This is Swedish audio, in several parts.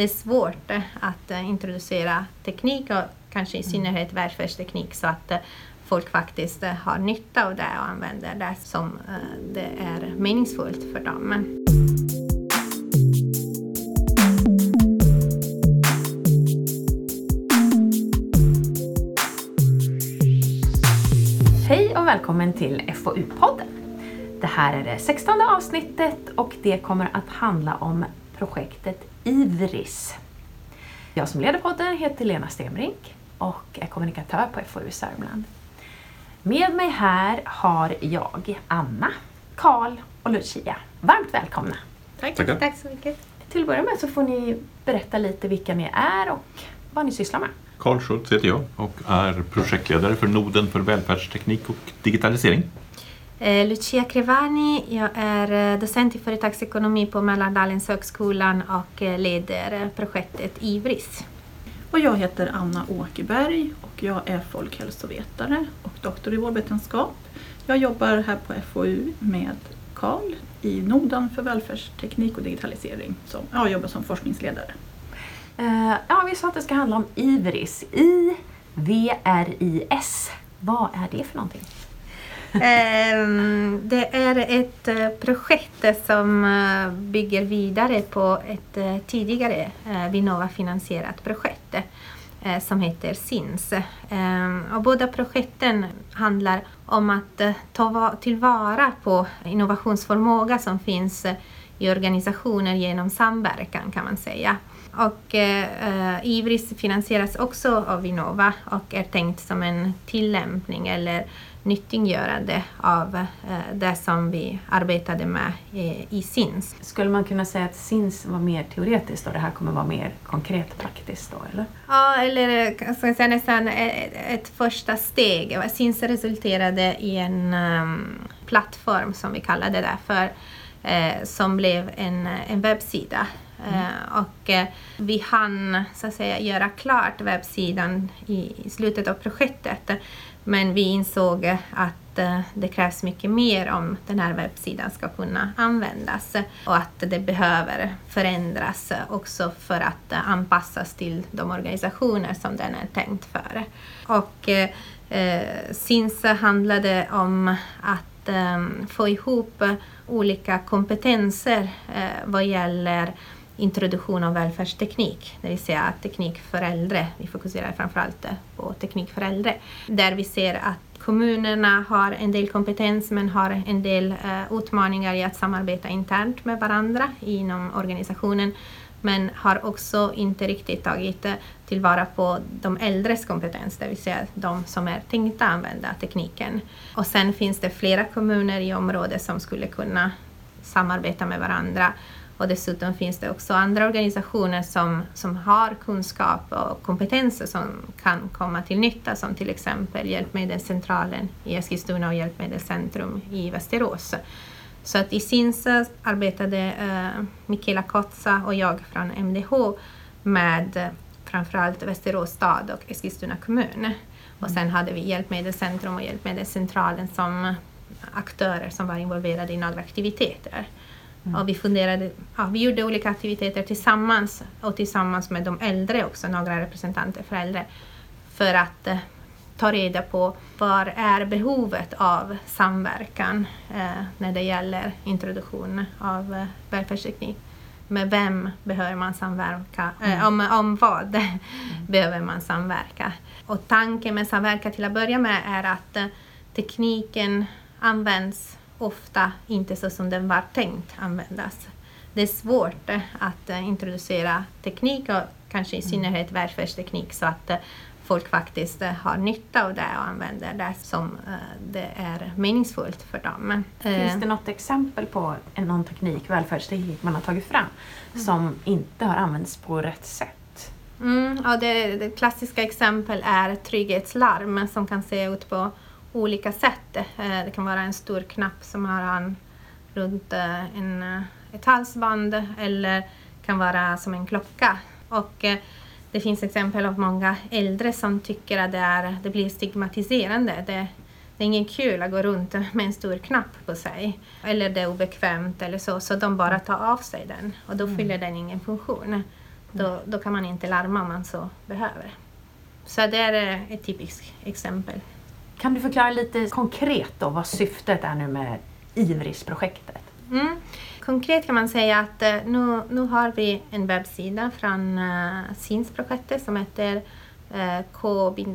det är svårt att introducera teknik och kanske i synnerhet välfärdsteknik så att folk faktiskt har nytta av det och använder det som det är meningsfullt för dem. Hej och välkommen till FoU-podden. Det här är det 16 avsnittet och det kommer att handla om projektet IVRIS. Jag som leder podden heter Lena Stenbrink och är kommunikatör på FoU Sörmland. Med mig här har jag Anna, Karl och Lucia. Varmt välkomna! Tack. Tackar. Tack så mycket! Till att börja med så får ni berätta lite vilka ni är och vad ni sysslar med. Karl Schultz heter jag och är projektledare för Noden för välfärdsteknik och digitalisering. Eh, Lucia Crevani, jag är eh, docent i företagsekonomi på Mälardalens högskolan och eh, leder projektet IVRIS. Och jag heter Anna Åkerberg och jag är folkhälsovetare och doktor i vårdvetenskap. Jag jobbar här på FoU med Karl i Noden för välfärdsteknik och digitalisering. Som, jag jobbar som forskningsledare. Uh, ja, vi sa att det ska handla om IVRIS. I-V-R-I-S. Vad är det för någonting? Ehm, det är ett eh, projekt som eh, bygger vidare på ett eh, tidigare Vinnova-finansierat projekt som heter SINS. Ehm, och båda projekten handlar om att ta tillvara på innovationsförmåga som finns i organisationer genom samverkan kan man säga. Och eh, Ivris finansieras också av Vinnova och är tänkt som en tillämpning eller nyttiggörande av eh, det som vi arbetade med i, i SINS. Skulle man kunna säga att SINS var mer teoretiskt och det här kommer vara mer konkret praktiskt då, eller? Ja, eller ska jag säga nästan ett, ett första steg. SINS resulterade i en um, plattform som vi kallade det för, eh, som blev en, en webbsida Mm. Och eh, vi hann så att säga, göra klart webbsidan i slutet av projektet. Men vi insåg att eh, det krävs mycket mer om den här webbsidan ska kunna användas och att det behöver förändras också för att anpassas till de organisationer som den är tänkt för. Och eh, SINS handlade om att eh, få ihop olika kompetenser eh, vad gäller introduktion av välfärdsteknik, det vill säga teknik för äldre. Vi fokuserar framförallt på teknik för äldre. Där vi ser att kommunerna har en del kompetens men har en del eh, utmaningar i att samarbeta internt med varandra inom organisationen men har också inte riktigt tagit eh, tillvara på de äldres kompetens, det vill säga de som är tänkta använda tekniken. Och sen finns det flera kommuner i området som skulle kunna samarbeta med varandra och dessutom finns det också andra organisationer som, som har kunskap och kompetenser som kan komma till nytta som till exempel Hjälpmedelscentralen i Eskilstuna och Hjälpmedelscentrum i Västerås. Så att i SINSA arbetade uh, Mikaela Kotsa och jag från MDH med uh, framförallt Västerås stad och Eskilstuna kommun. Och sen hade vi Hjälpmedelscentrum och Hjälpmedelscentralen som aktörer som var involverade i några aktiviteter. Mm. Och vi, funderade, ja, vi gjorde olika aktiviteter tillsammans och tillsammans med de äldre också, några representanter för äldre, för att eh, ta reda på var är behovet av samverkan eh, när det gäller introduktion av eh, välfärdsteknik. Med vem behöver man samverka? Eh, mm. om, om vad mm. behöver man samverka? Och tanken med samverkan till att börja med är att eh, tekniken används ofta inte så som den var tänkt användas. Det är svårt eh, att eh, introducera teknik och kanske i mm. synnerhet välfärdsteknik så att eh, folk faktiskt har nytta av det och använder det som det är meningsfullt för dem. Finns det något exempel på någon teknik, välfärdsteknik man har tagit fram mm. som inte har använts på rätt sätt? Mm, ja, det, det klassiska exempel är trygghetslarm som kan se ut på olika sätt. Eh, det kan vara en stor knapp som har han runt eh, en, eh, ett halsband eller kan vara som en klocka. Och det finns exempel av många äldre som tycker att det, är, det blir stigmatiserande. Det, det är ingen kul att gå runt med en stor knapp på sig. Eller det är obekvämt eller så, så de bara tar av sig den och då mm. fyller den ingen funktion. Då, då kan man inte larma om man så behöver. Så det är ett typiskt exempel. Kan du förklara lite konkret då vad syftet är nu med Ivris-projektet? Mm. Konkret kan man säga att eh, nu, nu har vi en webbsida från uh, SINS-projektet som heter uh, k-wt.se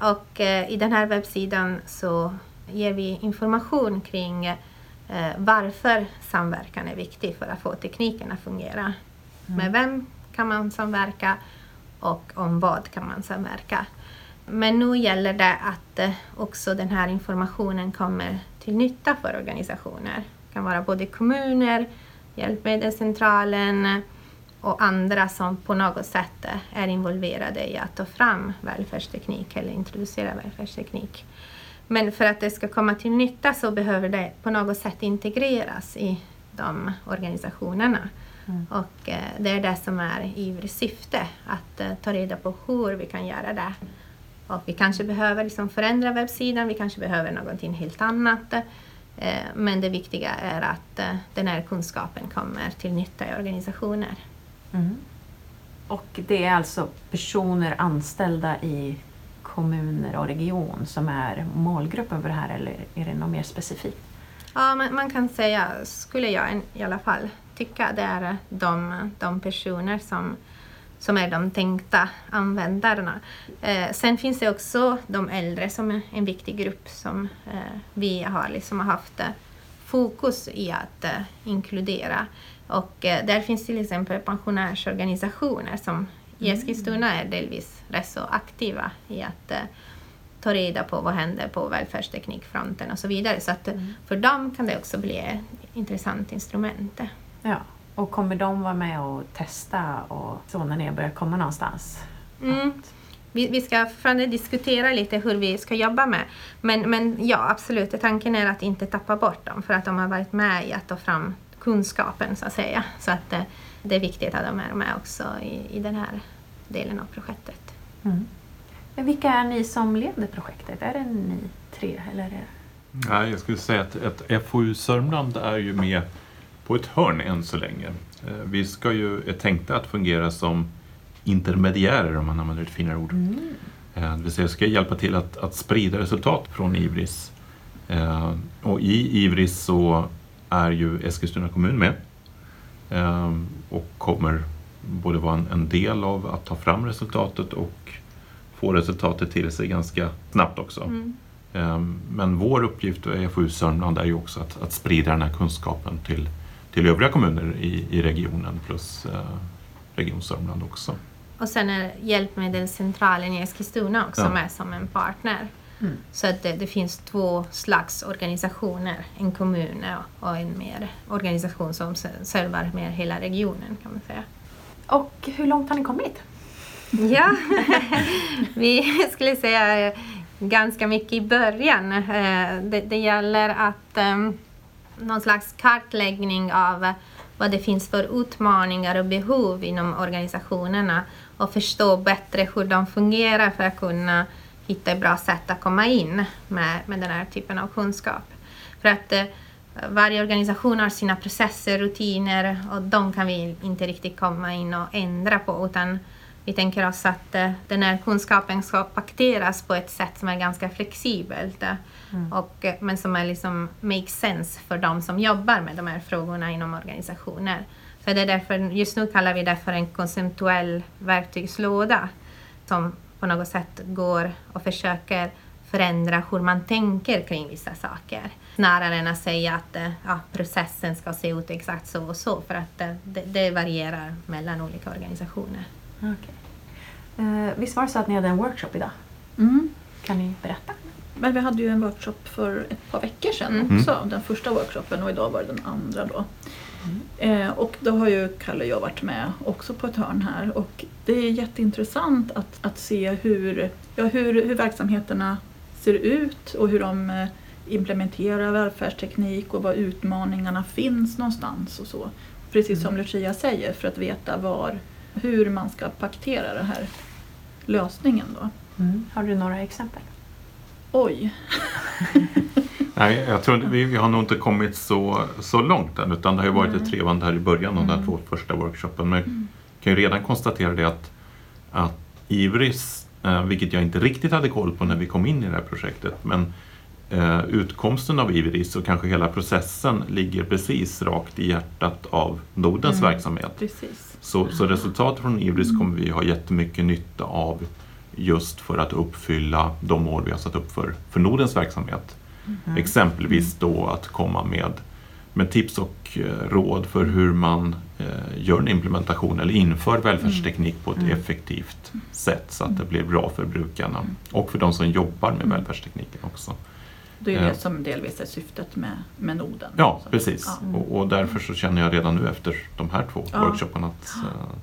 och i den här webbsidan så ger vi information kring varför samverkan är viktig för att få tekniken att fungera. Mm. Med vem kan man samverka och om vad kan man samverka. Men nu gäller det att också den här informationen kommer till nytta för organisationer. Det kan vara både kommuner, Hjälpmedelscentralen och andra som på något sätt är involverade i att ta fram välfärdsteknik eller introducera välfärdsteknik. Men för att det ska komma till nytta så behöver det på något sätt integreras i de organisationerna. Mm. Och eh, det är det som är IVRs syfte, att eh, ta reda på hur vi kan göra det och vi kanske behöver liksom förändra webbsidan, vi kanske behöver någonting helt annat. Eh, men det viktiga är att eh, den här kunskapen kommer till nytta i organisationer. Mm. Och det är alltså personer anställda i kommuner och region som är målgruppen för det här eller är det något mer specifikt? Ja, man, man kan säga, skulle jag i alla fall tycka, det är de, de personer som som är de tänkta användarna. Eh, sen finns det också de äldre som är en viktig grupp som eh, vi har liksom haft eh, fokus i att eh, inkludera. Och eh, där finns till exempel pensionärsorganisationer som i mm. Eskilstuna är delvis rätt så aktiva i att eh, ta reda på vad händer på välfärdsteknikfronten och så vidare. Så att mm. för dem kan det också bli ett intressant instrument. Ja. Och kommer de vara med och testa och så när ni börjar komma någonstans? Mm. Vi, vi ska fortfarande diskutera lite hur vi ska jobba med. Men, men ja, absolut. Tanken är att inte tappa bort dem för att de har varit med i att ta fram kunskapen så att säga. Så att det, eh, det är viktigt att de är med också i, i den här delen av projektet. Mm. Men vilka är ni som leder projektet? Är det ni tre? Eller är det... Nej, jag skulle säga att, att FoU Sörmland är ju med på ett hörn än så länge. Eh, vi ska ju, är tänkta att fungera som intermediärer om man använder ett finare ord. Mm. Eh, det vill säga ska hjälpa till att, att sprida resultat från Ivris. Eh, och i Ivris så är ju Eskilstuna kommun med och kommer både vara en, en del av att ta fram resultatet och få resultatet till sig ganska snabbt också. Mm. Men vår uppgift i FoU Sörmland är ju också att, att sprida den här kunskapen till till övriga kommuner i, i regionen plus eh, Region Sörmland också. Och sen är Hjälpmedelscentralen i Eskilstuna också ja. med som en partner. Mm. Så att det, det, finns två slags organisationer, en kommun och en mer organisation som servar mer hela regionen kan man säga. Och hur långt har ni kommit? Ja, vi skulle säga ganska mycket i början. Eh, det, det gäller att um, någon slags kartläggning av vad det finns för utmaningar och behov inom organisationerna och förstå bättre hur de fungerar för att kunna hitta ett bra sätt att komma in med, med den här typen av kunskap. För att eh, varje organisation har sina processer, rutiner och de kan vi inte riktigt komma in och ändra på utan vi tänker oss att eh, den här kunskapen ska paketeras på ett sätt som är ganska flexibelt. Mm. Och, eh, men som är liksom make sense för de som jobbar med de här frågorna inom organisationer. Så det är därför, just nu kallar vi det för en konceptuell verktygslåda som på något sätt går och försöker förändra hur man tänker kring vissa saker. Snarare än att säga att eh, ja, processen ska se ut exakt så och så för att det, det varierar mellan olika organisationer. Okay. Eh, visst var det så att ni hade en workshop idag? Mm. Kan ni berätta? Men vi hade ju en workshop för ett par veckor sedan mm. också. Den första workshopen och idag var det den andra då. Mm. Eh, och då har ju Kalle och jag varit med också på ett hörn här och det är jätteintressant att, att se hur, ja, hur, hur verksamheterna ser ut och hur de eh, implementerar välfärdsteknik och var utmaningarna finns någonstans och så. Precis som mm. Lucia säger, för att veta var, hur man ska paketera den här lösningen. Då. Mm. Har du några exempel? Oj. Nej, jag tror vi, vi har nog inte kommit så, så långt än utan det har ju varit ett trevande här i början av de här två första workshopen. Men jag kan ju redan konstatera det att, att Ivris, eh, vilket jag inte riktigt hade koll på när vi kom in i det här projektet, men eh, utkomsten av Ivris och kanske hela processen ligger precis rakt i hjärtat av Nordens verksamhet. Precis. Så, så resultatet från Ivris kommer vi ha jättemycket nytta av just för att uppfylla de mål vi har satt upp för, för Nordens verksamhet. Exempelvis då att komma med, med tips och eh, råd för hur man eh, gör en implementation eller inför välfärdsteknik på ett effektivt sätt så att det blir bra för brukarna och för de som jobbar med välfärdstekniken också. Det är Ja. det som delvis är syftet med, med noden. Ja, Så- precis. Ja. Och, och därför så känner jag redan nu efter de här två Ja. workshopparna att eh,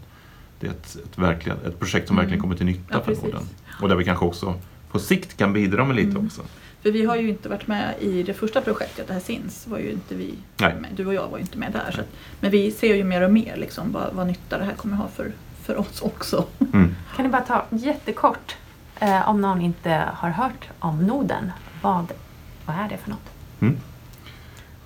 det är ett, ett, verkligen, ett projekt som verkligen kommer till nytta Ja, för precis. Norden. Och där vi kanske också på sikt kan bidra med lite Mm. också. För vi har ju inte varit med i det första projektet, det här SINS, var ju inte vi Nej. med. Du och jag var ju inte med där. Så att, men vi ser ju mer och mer liksom, vad, vad nytta det här kommer ha för, för oss också. Mm. Kan ni bara ta jättekort, eh, om någon inte har hört om Noden, vad, vad är det för något? Mm.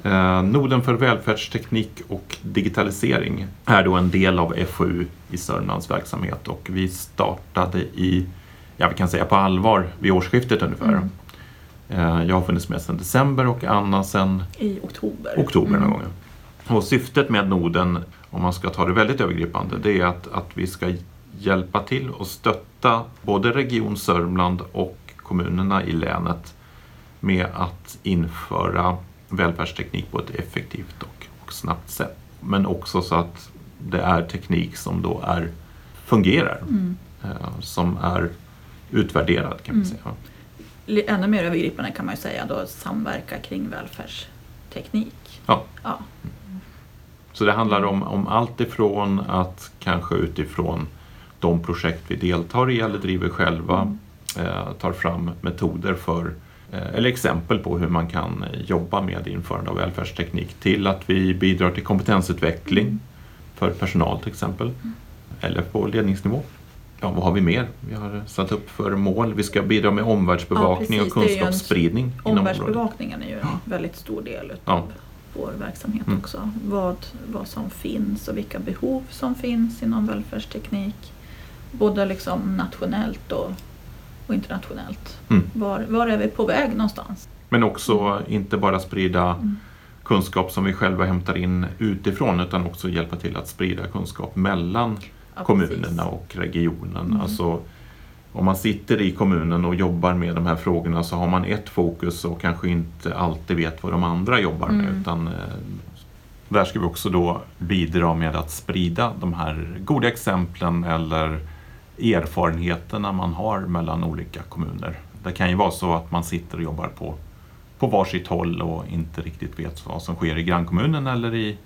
Eh, Noden för välfärdsteknik och digitalisering är då en del av FoU i Sörmlands verksamhet och vi startade i, ja vi kan säga på allvar, vid årsskiftet ungefär. Mm. Eh, Jag har funnits med sedan december och Anna sedan I oktober. oktober någon Mm. gång. Och syftet med Noden, om man ska ta det väldigt övergripande, det är att, att vi ska hjälpa till och stötta både Region Sörmland och kommunerna i länet med att införa välfärdsteknik på ett effektivt och, och snabbt sätt. Men också så att det är teknik som då är, fungerar, Mm. eh, som är utvärderad kan man Mm. säga. Ännu mer övergripande kan man ju säga då samverka kring välfärdsteknik. Ja. Ja. Så det handlar om, om allt ifrån att kanske utifrån de projekt vi deltar i eller driver själva eh, tar fram metoder för eller exempel på hur man kan eh, jobba med införande av välfärdsteknik till att vi bidrar till kompetensutveckling för personal till exempel eller på ledningsnivå. Ja, vad har vi mer? Vi har satt upp för mål. Vi ska bidra med omvärldsbevakning Ja, och en kunskapsspridning området. Omvärldsbevakningen är ju en väldigt stor del utav Ja. vår verksamhet Mm. också. Vad, vad som finns och vilka behov som finns inom välfärdsteknik. Både liksom nationellt och, och internationellt. Mm. Var, var är vi på väg någonstans? Men också inte bara sprida Mm. kunskap som vi själva hämtar in utifrån utan också hjälpa till att sprida kunskap mellan Ja, kommunerna och regionen. Mm. Alltså, om man sitter i kommunen och jobbar med de här frågorna så har man ett fokus och kanske inte alltid vet vad de andra jobbar med. Mm. Utan, eh, där ska vi också då bidra med att sprida de här goda exemplen eller erfarenheterna man har mellan olika kommuner. Det kan ju vara så att man sitter och jobbar på, på varsitt håll och inte riktigt vet vad som sker i grannkommunen eller i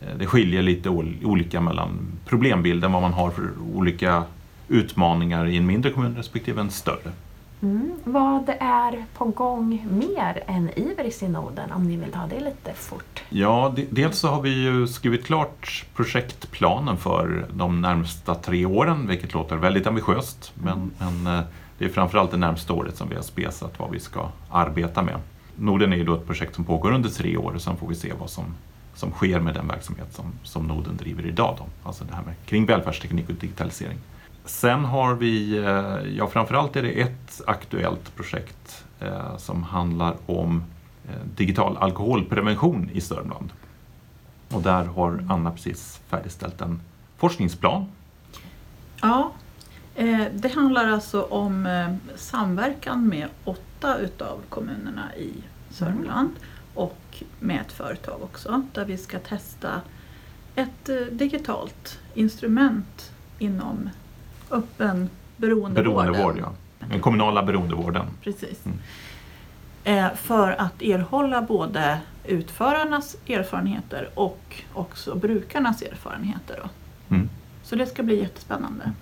eh, det skiljer lite olika mellan problembilden, vad man har för olika utmaningar i en mindre kommun respektive en större. Mm. Vad är på gång mer än Iveris i Norden, om ni vill ta det lite fort? Ja, dels så har vi ju skrivit klart projektplanen för de närmsta tre åren, vilket låter väldigt ambitiöst. Men, men eh, det är framförallt det närmsta året som vi har spesat vad vi ska arbeta med. Norden är ju då ett projekt som pågår under tre år och sen får vi se vad som, som sker med den verksamhet som, som Norden driver idag. Då. Alltså det här med kring välfärdsteknik och digitalisering. Sen har vi, eh, ja framförallt är det ett aktuellt projekt eh, som handlar om digital alkoholprevention i Sörmland. Och där har Anna precis färdigställt en forskningsplan. Ja, eh, det handlar alltså om eh, samverkan med åtta utav kommunerna i Sörmland och med ett företag också där vi ska testa ett eh, digitalt instrument inom öppen beroendevården. Beroendevård, ja. Den kommunala beroendevården. Precis. Mm. Eh, för att erhålla både utförarnas erfarenheter och också brukarnas erfarenheter. Då. Mm. Så det ska bli jättespännande.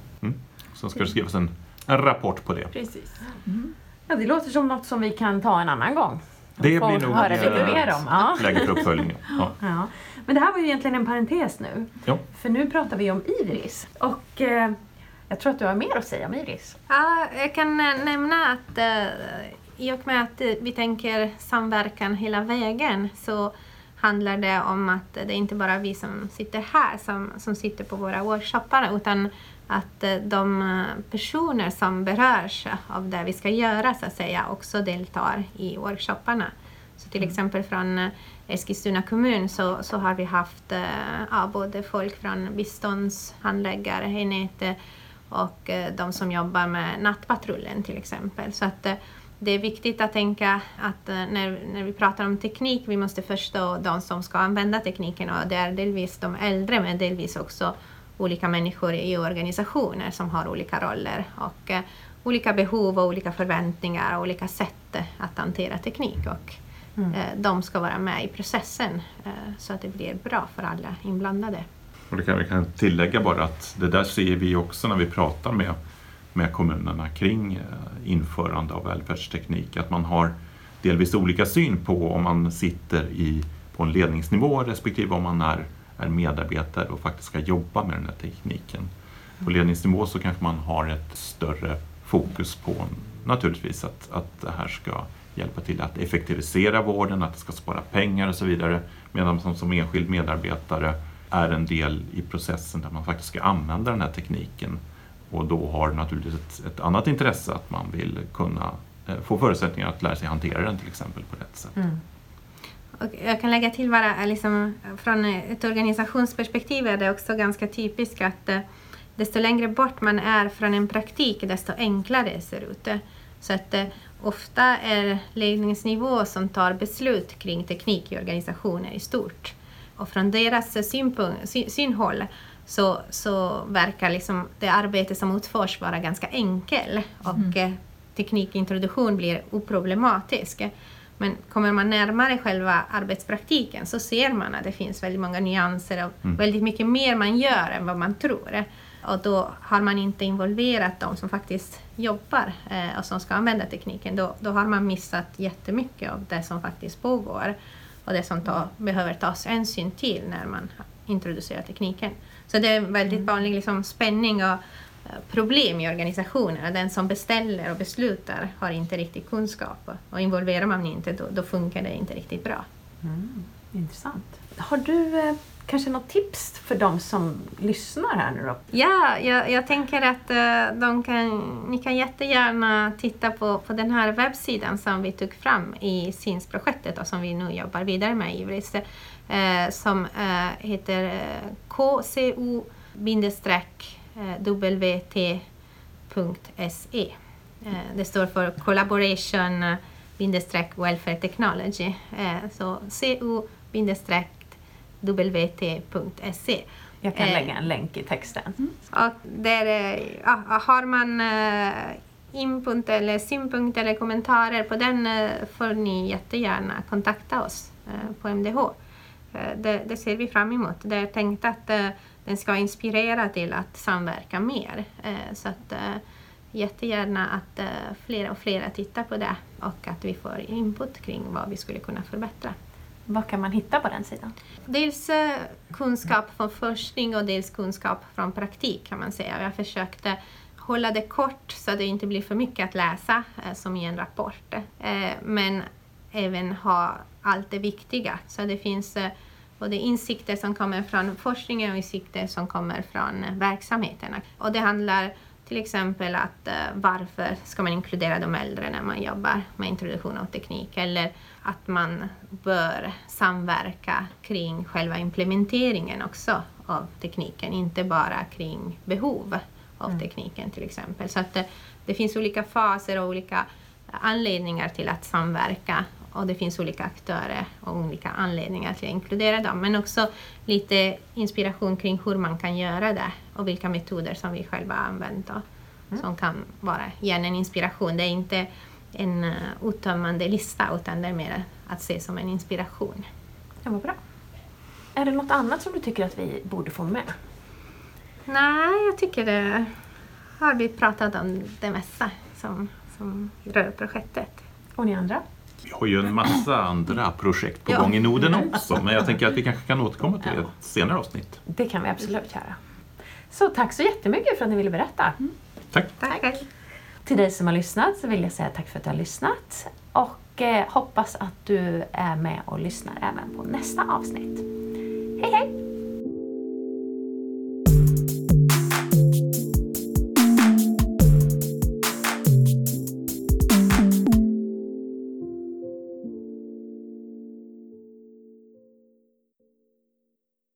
Så ska det skrivas en, en rapport på det. Precis. Mm. Ja, det låter som något som vi kan ta en annan gång. Det blir nog höra lite mer om. Ja. läge för uppföljningen. Ja. Ja. Men det här var ju egentligen en parentes nu. Ja. För nu pratar vi om Iris. Och eh, jag tror att du har mer att säga om Iris. Ja, jag kan eh, nämna att eh, i och med att vi tänker samverkan hela vägen så handlar det om att det är inte bara vi som sitter här som, som sitter på våra workshoppar utan att eh, de eh, personer som berörs av det vi ska göra så att säga också deltar i workshopparna. Så till exempel från eh, Eskilstuna kommun så, så har vi haft ja, både folk från biståndshandläggare, enheter och de som jobbar med nattpatrullen till exempel. Så att det är viktigt att tänka att när, när vi pratar om teknik, vi måste förstå de som ska använda tekniken och det är delvis de äldre men delvis också olika människor i organisationer som har olika roller och eh, olika behov och olika förväntningar och olika sätt att hantera teknik. Och, mm. eh, de ska vara med i processen eh, så att det blir bra för alla inblandade. Och det kan vi kan tillägga bara att det där ser vi också när vi pratar med, med kommunerna kring eh, införande av välfärdsteknik. Att man har delvis olika syn på om man sitter i, på en ledningsnivå respektive om man är är medarbetare och faktiskt ska jobba med den här tekniken. På ledningsnivå så kanske man har ett större fokus på naturligtvis att, att det här ska hjälpa till att effektivisera vården, att det ska spara pengar och så vidare. Medan man som enskild medarbetare är en del i processen där man faktiskt ska använda den här tekniken och då har naturligtvis ett, ett annat intresse att man vill kunna eh, få förutsättningar att lära sig hantera den till exempel på rätt sätt. Mm. Och jag kan lägga till bara eh, liksom, från eh, ett organisationsperspektiv är det också ganska typiskt att eh, desto längre bort man är från en praktik desto enklare ser det ut. Så att eh, ofta är ledningsnivå som tar beslut kring teknik i organisationer i stort. Och från deras eh, synpunkt, syn, synhåll så, så verkar liksom det arbete som utförs vara ganska enkel och mm. Eh, teknikintroduktion blir oproblematisk. Men kommer man närmare själva arbetspraktiken så ser man att det finns väldigt många nyanser och mm. väldigt mycket mer man gör än vad man tror. Och då har man inte involverat de som faktiskt jobbar eh, och som ska använda tekniken. Då, då har man missat jättemycket av det som faktiskt pågår och det som ta, behöver tas hänsyn till när man introducerar tekniken. Så det är en väldigt mm. vanlig liksom, spänning och problem i organisationen. Den som beställer och beslutar har inte riktigt kunskap och involverar man inte då, då funkar det inte riktigt bra. Mm, intressant. Har du eh, kanske något tips för de som lyssnar här nu då? Ja, jag, jag tänker att uh, de kan, ni kan jättegärna titta på, på den här webbsidan som vi tog fram i SINS-projektet och som vi nu jobbar vidare med i Ivris. Uh, som uh, heter KCO www.wt.se. Eh, det står för Collaboration Welfare Technology. Eh, så co-wt.se. Jag kan lägga en länk i texten. Mm. Och där, ja, har man input eller synpunkter eller kommentarer på den får ni jättegärna kontakta oss på MDH. Det, det ser vi fram emot. Det är tänkt att den ska inspirera till att samverka mer. Eh, så att eh, jättegärna att eh, fler och fler tittar på det och att vi får input kring vad vi skulle kunna förbättra. Vad kan man hitta på den sidan? Dels kunskap från forskning och dels kunskap från praktik kan man säga. Vi har försökt hålla det kort så att det inte blir för mycket att läsa som i en rapport. Men även ha allt det viktiga. Så det finns både insikter som kommer från forskningen och insikter som kommer från verksamheterna. Och det handlar till exempel att uh, varför ska man inkludera de äldre när man jobbar med introduktion av teknik eller att man bör samverka kring själva implementeringen också av tekniken, inte bara kring behov av mm. tekniken till exempel. Så att det, det finns olika faser och olika anledningar till att samverka och det finns olika aktörer och olika anledningar till att inkludera dem. Men också lite inspiration kring hur man kan göra det och vilka metoder som vi själva använt och mm. som kan vara igen en inspiration. Det är inte en uh, uttömmande lista utan det är mer att se som en inspiration. Ja, vad bra. Är det något annat som du tycker att vi borde få med? Nej, jag tycker det har vi pratat om det mesta som, som rör projektet. Och ni andra? Vi har ju en massa andra projekt på ja. gång i Norden också, men jag tänker att vi kanske kan återkomma till ja. ett senare avsnitt. Det kan vi absolut göra. Så tack så jättemycket för att ni ville berätta. Mm. Tack. tack. Till dig som har lyssnat så vill jag säga tack för att du har lyssnat och eh, hoppas att du är med och lyssnar även på nästa avsnitt. Hej hej!